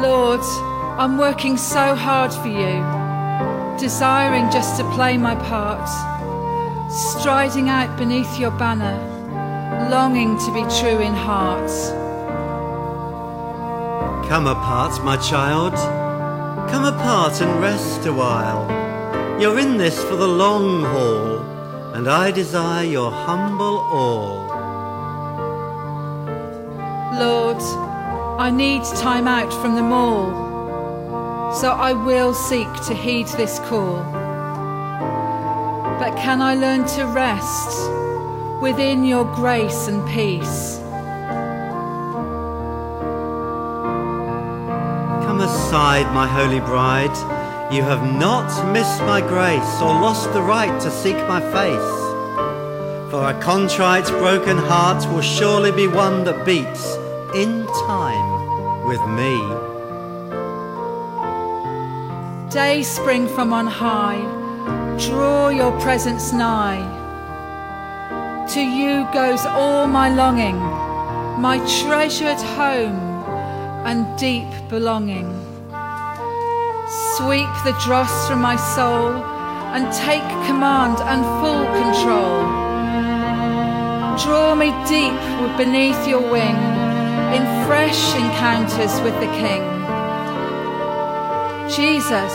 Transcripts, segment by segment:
Lord, I'm working so hard for you, desiring just to play my part, striding out beneath your banner, longing to be true in heart. Come apart, my child. Come apart and rest a while. You're in this for the long haul, and I desire your humble all. Lord, I need time out from them all, so I will seek to heed this call. But can I learn to rest within your grace and peace? Come aside, my holy bride. You have not missed my grace or lost the right to seek my face. For a contrite, broken heart will surely be one that beats in time with me. Day spring from on high, draw your presence nigh. To you goes all my longing, my treasured home and deep belonging. Sweep the dross from my soul and take command and full control. Draw me deep beneath your wing in fresh encounters with the King. Jesus,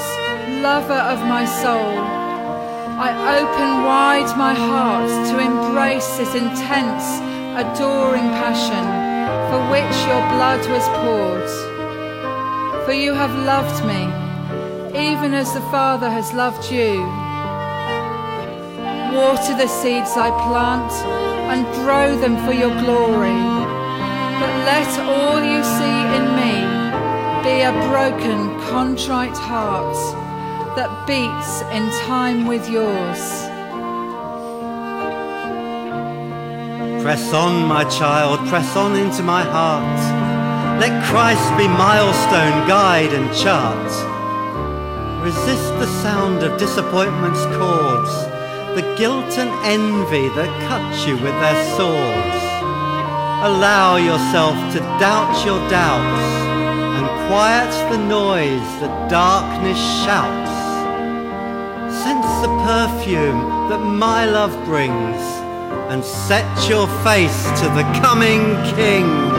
lover of my soul, I open wide my heart to embrace this intense, adoring passion for which your blood was poured. For you have loved me, even as the Father has loved you. Water the seeds I plant and grow them for your glory. Let all you see in me be a broken, contrite heart that beats in time with yours. Press on, my child, press on into my heart. Let Christ be milestone, guide, and chart. Resist the sound of disappointment's chords, the guilt and envy that cut you with their swords. Allow yourself to doubt your doubts and quiet the noise that darkness shouts. Sense the perfume that my love brings and set your face to the coming King.